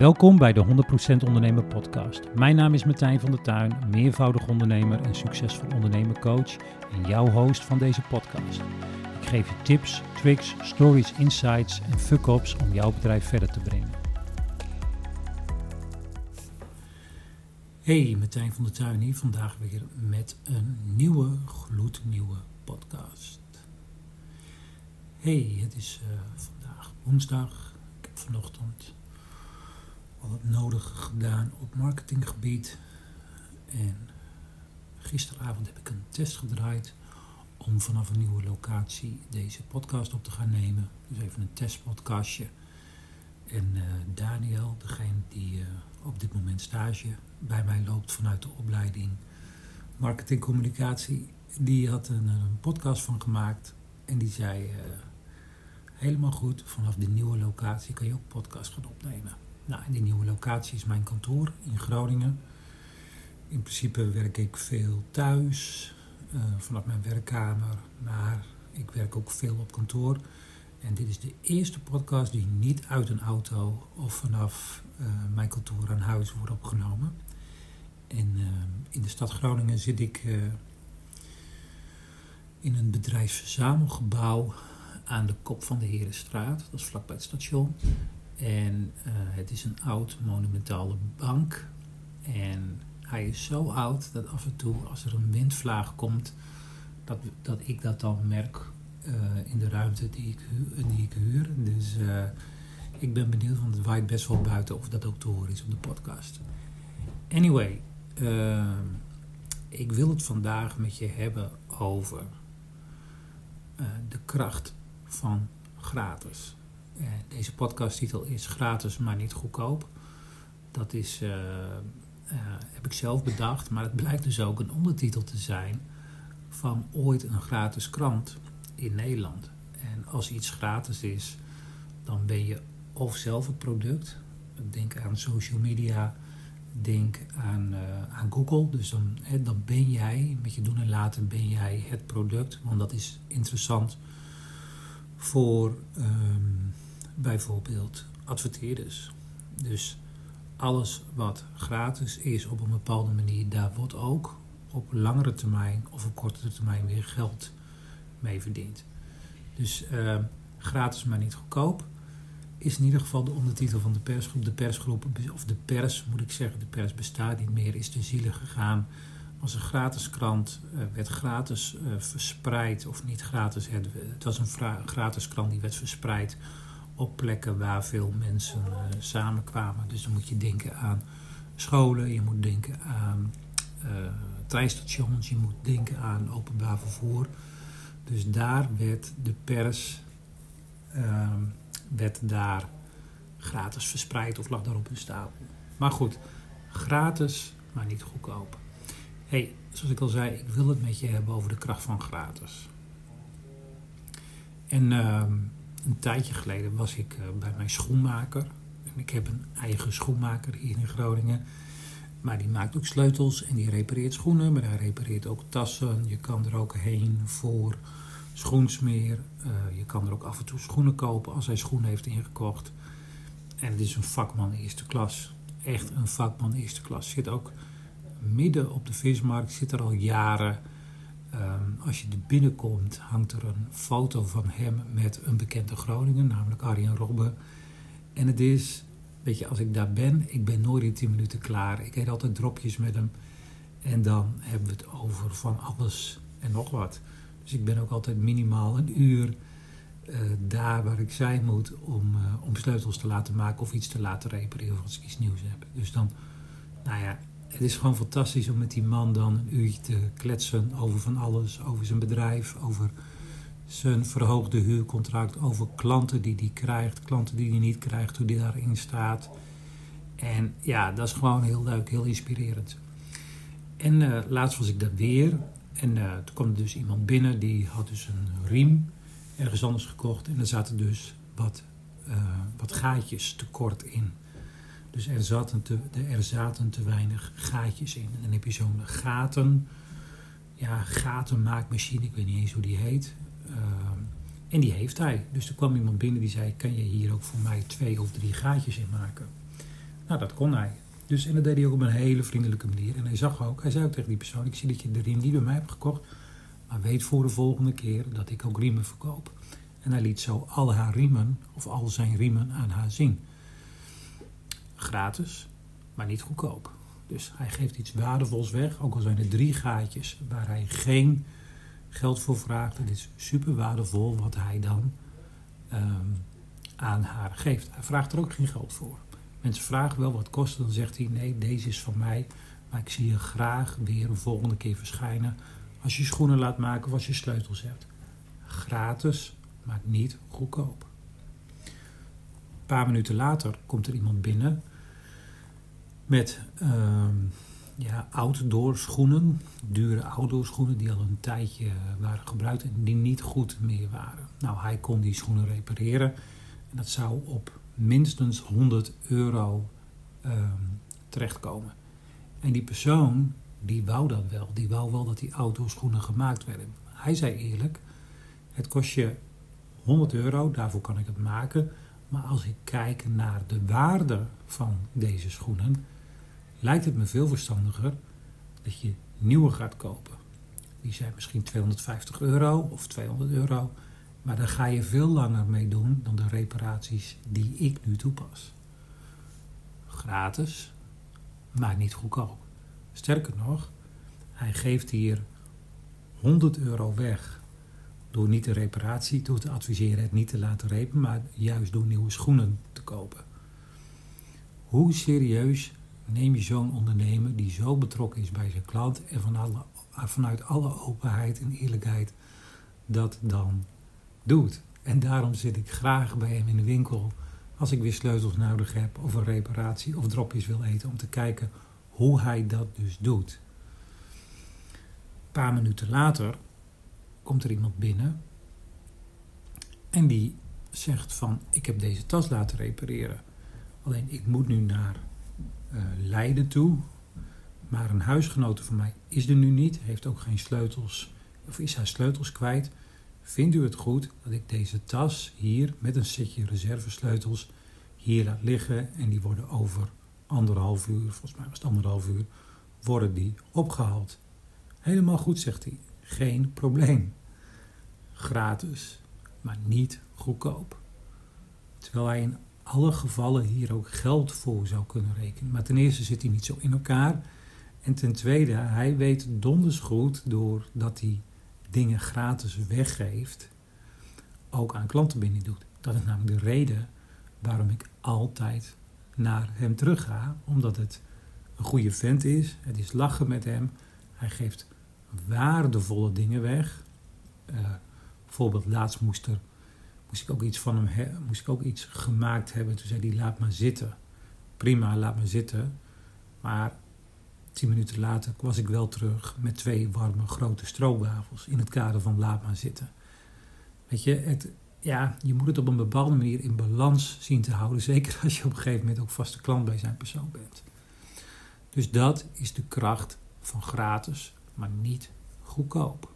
Welkom bij de 100% Ondernemer Podcast. Mijn naam is Martijn van der Tuin, meervoudig ondernemer en succesvol ondernemercoach en jouw host van deze podcast. Ik geef je tips, tricks, stories, insights en fuck-ups om jouw bedrijf verder te brengen. Hey, Martijn van der Tuin hier vandaag weer met een nieuwe, gloednieuwe podcast. Hey, het is uh, vandaag woensdag. Ik heb vanochtend al het nodige gedaan op marketinggebied. En gisteravond heb ik een test gedraaid om vanaf een nieuwe locatie deze podcast op te gaan nemen. Dus even een testpodcastje. En uh, Daniel, degene die uh, op dit moment stage bij mij loopt vanuit de opleiding marketingcommunicatie, die had een, een, podcast van gemaakt. En die zei, helemaal goed, vanaf de nieuwe locatie kan je ook podcast gaan opnemen. Nou, en die nieuwe locatie is mijn kantoor in Groningen. In principe werk ik veel thuis, uh, vanaf mijn werkkamer, maar ik werk ook veel op kantoor. En dit is de eerste podcast die niet uit een auto of vanaf uh, mijn kantoor aan huis wordt opgenomen. En uh, in de stad Groningen zit ik in een bedrijfsverzamelgebouw aan de kop van de Herenstraat. Dat is vlakbij het station. En uh, het is een oud monumentale bank. En hij is zo oud dat af en toe als er een windvlaag komt, dat, dat ik dat dan merk uh, in de ruimte die ik, die ik huur. Dus uh, ik ben benieuwd, want het waait best wel buiten of dat ook te horen is op de podcast. Anyway, ik wil het vandaag met je hebben over de kracht van gratis. Uh, deze podcasttitel is gratis, maar niet goedkoop. Dat is, uh, uh, heb ik zelf bedacht, maar het blijkt dus ook een ondertitel te zijn van ooit een gratis krant in Nederland. En als iets gratis is, dan ben je of zelf het product. Denk aan social media, denk aan, aan Google. Dus dan, dan ben jij, met je doen en laten, ben jij het product. Want dat is interessant voor um, bijvoorbeeld adverteerders. Dus alles wat gratis is op een bepaalde manier, daar wordt ook op langere termijn of op kortere termijn weer geld mee verdiend. Dus uh, gratis maar niet goedkoop is in ieder geval de ondertitel van de persgroep. De persgroep, of de pers moet ik zeggen, de pers bestaat niet meer, is te zielen gegaan. Als een gratis krant uh, werd gratis uh, verspreid, of niet gratis, het was een gratis krant die werd verspreid op plekken waar veel mensen uh, samenkwamen. Dus dan moet je denken aan scholen, je moet denken aan uh, treinstations, je moet denken aan openbaar vervoer. Dus daar werd de pers uh, werd daar gratis verspreid of lag daarop een stapel. Maar goed, gratis, maar niet goedkoop. hey, zoals ik al zei, ik wil het met je hebben over de kracht van gratis. En ehm, een tijdje geleden was ik uh, bij mijn schoenmaker. En ik heb een eigen schoenmaker hier in Groningen. Maar die maakt ook sleutels en die repareert schoenen. Maar hij repareert ook tassen. Je kan er ook heen voor schoensmeer. Uh, je kan er ook af en toe schoenen kopen als hij schoenen heeft ingekocht. En het is een vakman eerste klas. Echt een vakman eerste klas. Zit ook midden op de vismarkt. Zit er al jaren. Um, als je er binnenkomt, hangt er een foto van hem met een bekende Groningen, namelijk Arjen Robben. En het is, weet je, als ik daar ben, ik ben nooit in 10 minuten klaar. Ik eet altijd dropjes met hem. En dan hebben we het over van alles en nog wat. Dus ik ben ook altijd minimaal een uur uh, daar waar ik zijn moet om, uh, om sleutels te laten maken of iets te laten repareren of als ik iets nieuws heb. Dus dan, nou ja, het is gewoon fantastisch om met die man dan een uurtje te kletsen over van alles. Over zijn bedrijf, over zijn verhoogde huurcontract, over klanten die hij krijgt, klanten die hij niet krijgt, hoe die daarin staat. En ja, dat is gewoon heel leuk, heel inspirerend. En uh, laatst was ik daar weer. En uh, toen kwam er dus iemand binnen die had dus een riem ergens anders gekocht. En er zaten dus wat, uh, wat gaatjes tekort in. Dus er zaten, te, er zaten te weinig gaatjes in. En dan heb je zo'n gaten, ja, gatenmaakmachine, ik weet niet eens hoe die heet. Uh, en die heeft hij. Dus er kwam iemand binnen die zei, kan je hier ook voor mij twee of drie gaatjes in maken? Nou, dat kon hij. Dus, en dat deed hij ook op een hele vriendelijke manier. En hij zag ook, hij zei ook tegen die persoon, ik zie dat je de riem niet bij mij hebt gekocht, maar weet voor de volgende keer dat ik ook riemen verkoop. En hij liet zo al haar riemen, of al zijn riemen aan haar zien. Gratis, maar niet goedkoop. Dus hij geeft iets waardevols weg, ook al zijn er drie gaatjes waar hij geen geld voor vraagt. Het is super waardevol wat hij dan ehm, aan haar geeft. Hij vraagt er ook geen geld voor. Mensen vragen wel wat kost, dan zegt hij nee, deze is van mij, maar ik zie je graag weer een volgende keer verschijnen als je schoenen laat maken of als je sleutels hebt. Gratis, maar niet goedkoop. Een paar minuten later komt er iemand binnen met uh, ja, outdoor schoenen, dure outdoor schoenen die al een tijdje waren gebruikt en die niet goed meer waren. Nou, hij kon die schoenen repareren en dat zou op minstens 100 euro uh, terechtkomen. En die persoon, die wou dat wel. Die wou wel dat die outdoor schoenen gemaakt werden. Hij zei eerlijk, het kost je 100 euro, daarvoor kan ik het maken. Maar als ik kijk naar de waarde van deze schoenen, lijkt het me veel verstandiger dat je nieuwe gaat kopen. Die zijn misschien 250 euro of 200 euro, maar daar ga je veel langer mee doen dan de reparaties die ik nu toepas. Gratis, maar niet goedkoop. Sterker nog, hij geeft hier 100 euro weg door niet de reparatie toe te adviseren, het niet te laten repen, maar juist door nieuwe schoenen te kopen. Hoe serieus neem je zo'n ondernemer die zo betrokken is bij zijn klant en van alle, vanuit alle openheid en eerlijkheid dat dan doet? En daarom zit ik graag bij hem in de winkel als ik weer sleutels nodig heb of een reparatie of dropjes wil eten om te kijken hoe hij dat dus doet. Een paar minuten later komt er iemand binnen en die zegt van ik heb deze tas laten repareren. Alleen ik moet nu naar uh, Leiden toe. Maar een huisgenote van mij is er nu niet, heeft ook geen sleutels, of is haar sleutels kwijt. Vindt u het goed dat ik deze tas hier met een setje reservesleutels hier laat liggen en die worden over anderhalf uur, volgens mij was het anderhalf uur, worden die opgehaald. Helemaal goed, zegt hij. Geen probleem. Gratis, maar niet goedkoop. Terwijl hij in alle gevallen hier ook geld voor zou kunnen rekenen. Maar ten eerste zit hij niet zo in elkaar. En ten tweede, hij weet donders goed doordat hij dingen gratis weggeeft, ook aan klanten binnen doet. Dat is namelijk de reden waarom ik altijd naar hem terug ga, omdat het een goede vent is. Het is lachen met hem. Hij geeft waardevolle dingen weg. Uh, bijvoorbeeld laatst moest er moest ik ook iets van hem moest ik ook iets gemaakt hebben. Toen zei hij, laat maar zitten. Prima, laat maar zitten. Maar tien minuten later was ik wel terug met twee warme grote stroopwafels in het kader van laat maar zitten. Weet je, het, ja, je moet het op een bepaalde manier in balans zien te houden. Zeker als je op een gegeven moment ook vaste klant bij zijn persoon bent. Dus dat is de kracht van gratis, maar niet goedkoop.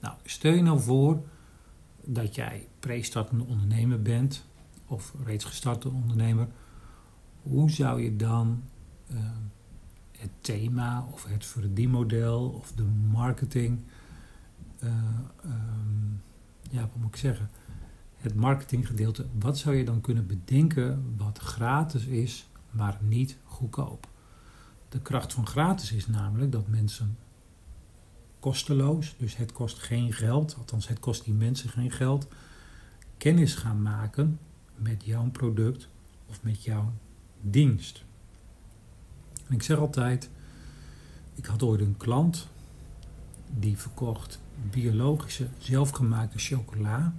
Nou, stel je nou voor dat jij pre-startende ondernemer bent of reeds gestarte ondernemer, hoe zou je dan uh, het thema of het verdienmodel of de marketing, uh, um, ja, wat moet ik zeggen, het marketinggedeelte, wat zou je dan kunnen bedenken wat gratis is, maar niet goedkoop? De kracht van gratis is namelijk dat mensen kosteloos, dus het kost geen geld, althans het kost die mensen geen geld, kennis gaan maken met jouw product of met jouw dienst. En ik zeg altijd, ik had ooit een klant die verkocht biologische, zelfgemaakte chocola.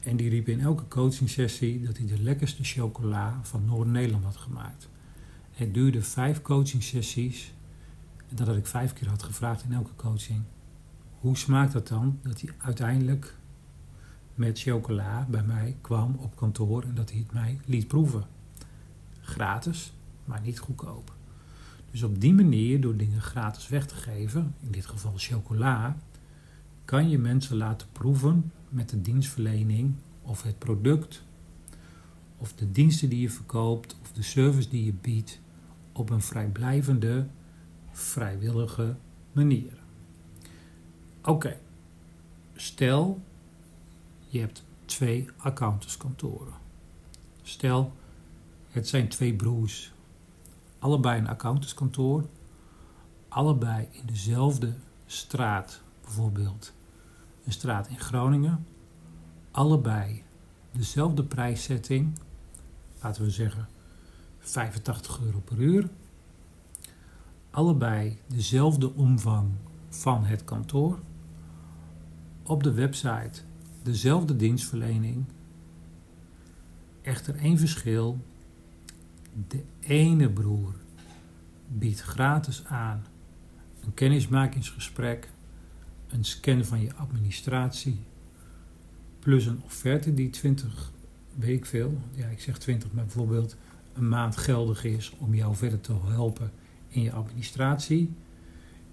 En die riep in elke coaching sessie dat hij de lekkerste chocola van Noord-Nederland had gemaakt. Het duurde vijf coaching sessies en dat ik vijf keer had gevraagd in elke coaching. Hoe smaakt dat dan? Dat hij uiteindelijk met chocola bij mij kwam op kantoor en dat hij het mij liet proeven. Gratis, maar niet goedkoop. Dus op die manier, door dingen gratis weg te geven, in dit geval chocola, kan je mensen laten proeven met de dienstverlening of het product of de diensten die je verkoopt of de service die je biedt op een vrijblijvende, vrijwillige manier. Oké, stel je hebt twee accountantskantoren. Stel het zijn twee broers, allebei een accountantskantoor, allebei in dezelfde straat, bijvoorbeeld een straat in Groningen, allebei dezelfde prijszetting, laten we zeggen 85 euro per uur, allebei dezelfde omvang van het kantoor, op de website dezelfde dienstverlening, echter één verschil, de ene broer biedt gratis aan een kennismakingsgesprek, een scan van je administratie, plus een offerte die 20, weet ik veel, ja ik zeg 20, maar bijvoorbeeld een maand geldig is om jou verder te helpen in je administratie.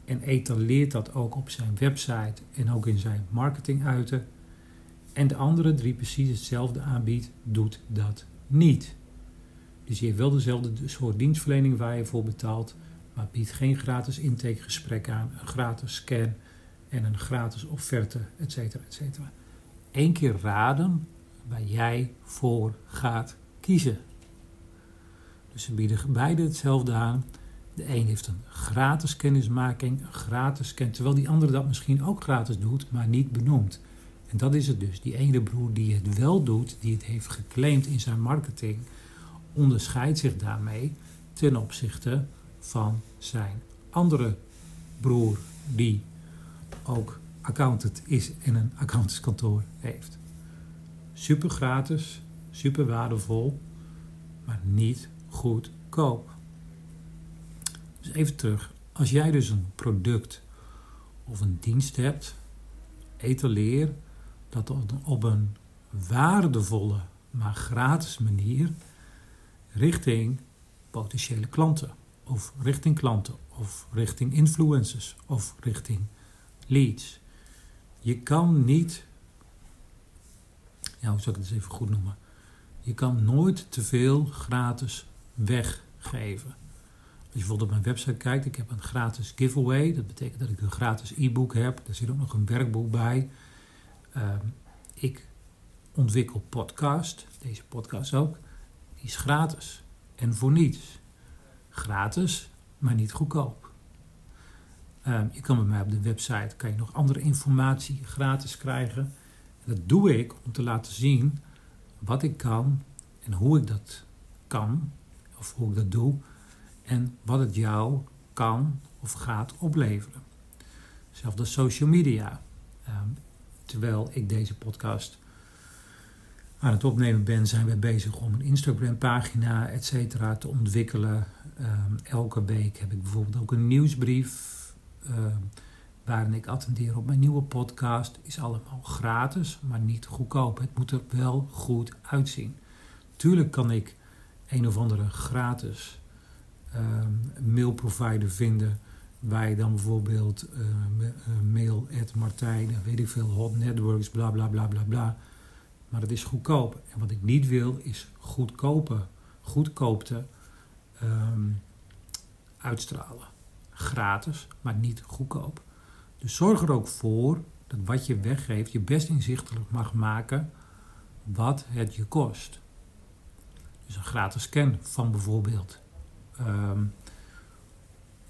En etaleert dat ook op zijn website en ook in zijn marketinguiten. En de andere drie precies hetzelfde aanbiedt, doet dat niet. Dus je hebt wel dezelfde soort dienstverlening waar je voor betaalt, maar biedt geen gratis intakegesprek aan, een gratis scan en een gratis offerte, etc. etc. Eén keer raden waar jij voor gaat kiezen. Dus ze bieden beide hetzelfde aan. De een heeft een gratis kennismaking, een gratis scan, terwijl die andere dat misschien ook gratis doet, maar niet benoemt. En dat is het dus. Die ene broer die het wel doet, die het heeft geclaimd in zijn marketing, onderscheidt zich daarmee ten opzichte van zijn andere broer, die ook accountant is en een accountantskantoor heeft. Super gratis, super waardevol, maar niet goedkoop. Even terug. Als jij dus een product of een dienst hebt, etaleer dat op een waardevolle, maar gratis manier richting potentiële klanten. Of richting klanten, of richting influencers, of richting leads. Je kan niet, ja, hoe zou ik het eens even goed noemen? Je kan nooit te veel gratis weggeven. Je bijvoorbeeld op mijn website kijkt, ik heb een gratis giveaway. Dat betekent dat ik een gratis e-book heb. Daar zit ook nog een werkboek bij. Ehm, ik ontwikkel podcast, deze podcast ook. Die is gratis en voor niets. Gratis, maar niet goedkoop. Ehm, je kan bij mij op de website kan je nog andere informatie gratis krijgen. dat doe ik om te laten zien wat ik kan en hoe ik dat kan, of hoe ik dat doe, en wat het jou kan of gaat opleveren. Zelfs social media. Ehm, terwijl ik deze podcast aan het opnemen ben, zijn we bezig om een Instagram-pagina, et cetera, te ontwikkelen. Ehm, elke week heb ik bijvoorbeeld ook een nieuwsbrief uh, waarin ik attendeer op mijn nieuwe podcast. Is allemaal gratis, maar niet goedkoop. Het moet er wel goed uitzien. Tuurlijk kan ik een of andere gratis ehm, mailprovider vinden je dan bijvoorbeeld uh, mail at Martijn, weet ik veel, hot networks, bla bla bla bla bla. Maar het is goedkoop. En wat ik niet wil is goedkope, goedkoopte um, uitstralen. Gratis, maar niet goedkoop. Dus zorg er ook voor dat wat je weggeeft je best inzichtelijk mag maken wat het je kost. Dus een gratis scan van bijvoorbeeld um,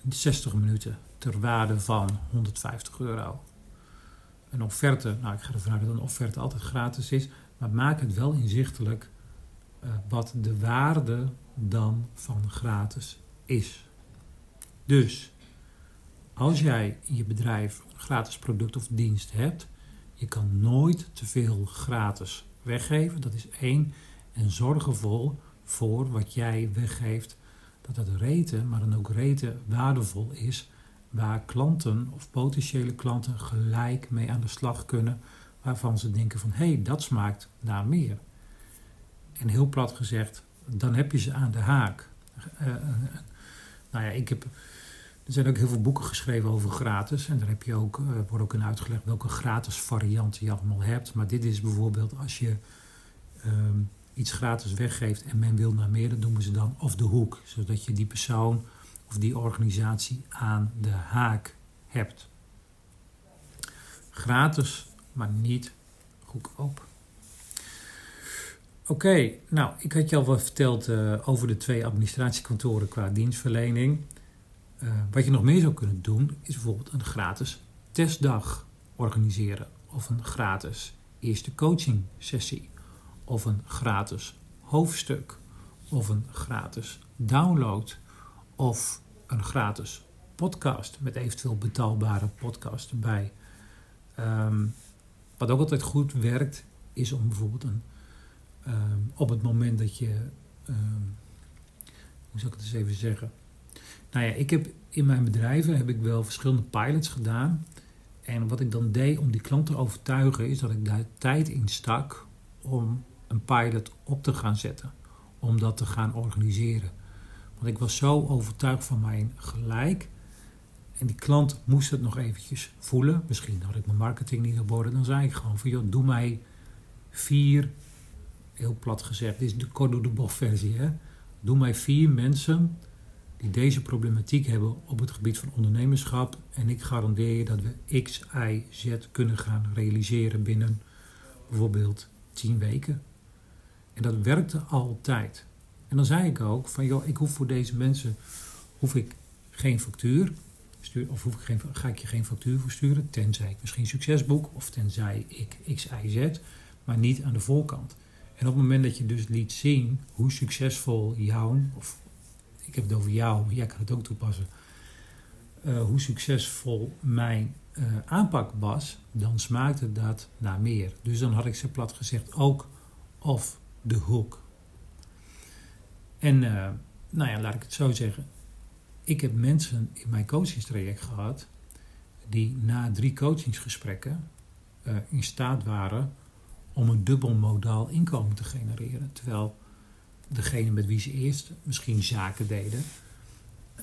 ehm, 60 minuten ter waarde van 150 euro. Een offerte, nou ik ga ervan uit dat een offerte altijd gratis is, maar maak het wel inzichtelijk uh, wat de waarde dan van gratis is. Dus als jij in je bedrijf een gratis product of dienst hebt, je kan nooit te veel gratis weggeven. Dat is één. En zorg ervoor voor wat jij weggeeft, dat het reten, maar dan ook reten waardevol is, waar klanten of potentiële klanten gelijk mee aan de slag kunnen waarvan ze denken van hé, hey, dat smaakt naar meer. En heel plat gezegd, dan heb je ze aan de haak. Uh, nou ja, ik heb, er zijn ook heel veel boeken geschreven over gratis. En daar heb je ook, uh, wordt ook in uitgelegd welke gratis varianten je allemaal hebt. Maar dit is bijvoorbeeld als je ehm, iets gratis weggeeft en men wil naar meer, dan noemen ze dan of de hoek. Zodat je die persoon of die organisatie aan de haak hebt. Gratis, maar niet goedkoop. Oké, nou, ik had je al wat verteld uh, over de twee administratiekantoren qua dienstverlening. Uh, wat je nog meer zou kunnen doen, is bijvoorbeeld een gratis testdag organiseren. Of een gratis eerste coaching sessie. Of een gratis hoofdstuk. Of een gratis download. Of een gratis podcast met eventueel betaalbare podcast erbij. Um, wat ook altijd goed werkt, is om bijvoorbeeld een, um, op het moment dat je. Um, hoe zou ik het eens even zeggen? Nou ja, ik heb in mijn bedrijven heb ik wel verschillende pilots gedaan. En wat ik dan deed om die klant te overtuigen, is dat ik daar tijd in stak om een pilot op te gaan zetten. Om dat te gaan organiseren. Want ik was zo overtuigd van mijn gelijk. En die klant moest het nog eventjes voelen. Misschien had ik mijn marketing niet op. Dan zei ik gewoon van, joh, doe mij vier, heel plat gezegd, dit is de Cordo de Bof versie, hè. Doe mij vier mensen die deze problematiek hebben op het gebied van ondernemerschap. En ik garandeer je dat we X, Y, Z kunnen gaan realiseren binnen bijvoorbeeld 10 weken. Dat werkte altijd. En dan zei ik ook van joh, ik hoef voor deze mensen hoef ik geen factuur. Stuur, of hoef ik geen, ga ik je geen factuur voor sturen, tenzij ik misschien succesboek of tenzij ik X, Y, Z, maar niet aan de voorkant. En op het moment dat je dus liet zien hoe succesvol jouw, of ik heb het over jou, maar jij kan het ook toepassen. Uh, hoe succesvol mijn uh, aanpak was, dan smaakte dat naar meer. Dus dan had ik ze plat gezegd ook of de hoek. En uh, nou ja, laat ik het zo zeggen. Ik heb mensen in mijn coachingstraject gehad die na drie coachingsgesprekken in staat waren om een dubbel modaal inkomen te genereren. Terwijl degene met wie ze eerst misschien zaken deden,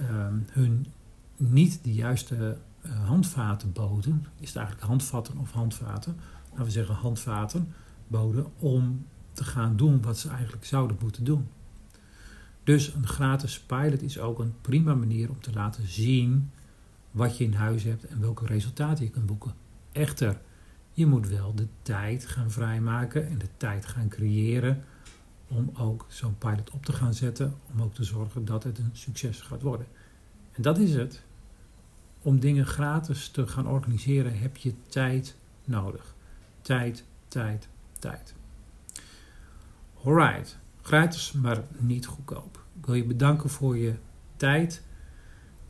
uh, hun niet de juiste uh, handvaten boden. Is het eigenlijk handvatten of handvaten? Laten we zeggen handvaten boden om te gaan doen wat ze eigenlijk zouden moeten doen. Dus een gratis pilot is ook een prima manier om te laten zien wat je in huis hebt en welke resultaten je kunt boeken. Echter, je moet wel de tijd gaan vrijmaken en de tijd gaan creëren om ook zo'n pilot op te gaan zetten, om ook te zorgen dat het een succes gaat worden. En dat is het. Om dingen gratis te gaan organiseren heb je tijd nodig. Tijd, tijd, tijd. Alright, gratis maar niet goedkoop. Ik wil je bedanken voor je tijd.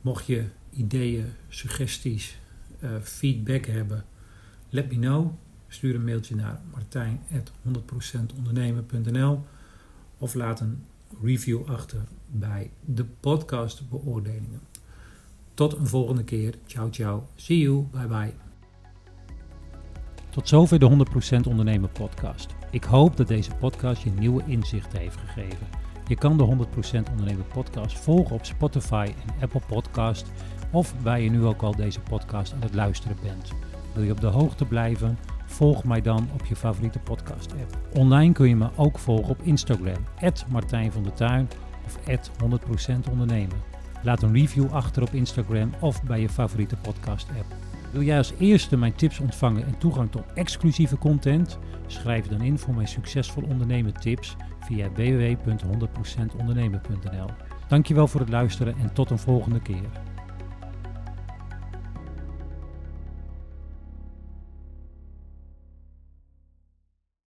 Mocht je ideeën, suggesties, uh, feedback hebben, let me know. Stuur een mailtje naar martijn.100%ondernemen.nl of laat een review achter bij de podcast beoordelingen. Tot een volgende keer. Ciao ciao. See you. Bye bye. Tot zover de 100% Ondernemen podcast. Ik hoop dat deze podcast je nieuwe inzichten heeft gegeven. Je kan de 100% Ondernemen podcast volgen op Spotify en Apple Podcast of waar je nu ook al deze podcast aan het luisteren bent. Wil je op de hoogte blijven? Volg mij dan op je favoriete podcast app. Online kun je me ook volgen op Instagram, Martijn van der Tuin of 100% ondernemen. Laat een review achter op Instagram of bij je favoriete podcast app. Wil jij als eerste mijn tips ontvangen en toegang tot exclusieve content? Schrijf dan in voor mijn succesvol ondernemen tips via www.100%ondernemen.nl. Dankjewel voor het luisteren en tot een volgende keer.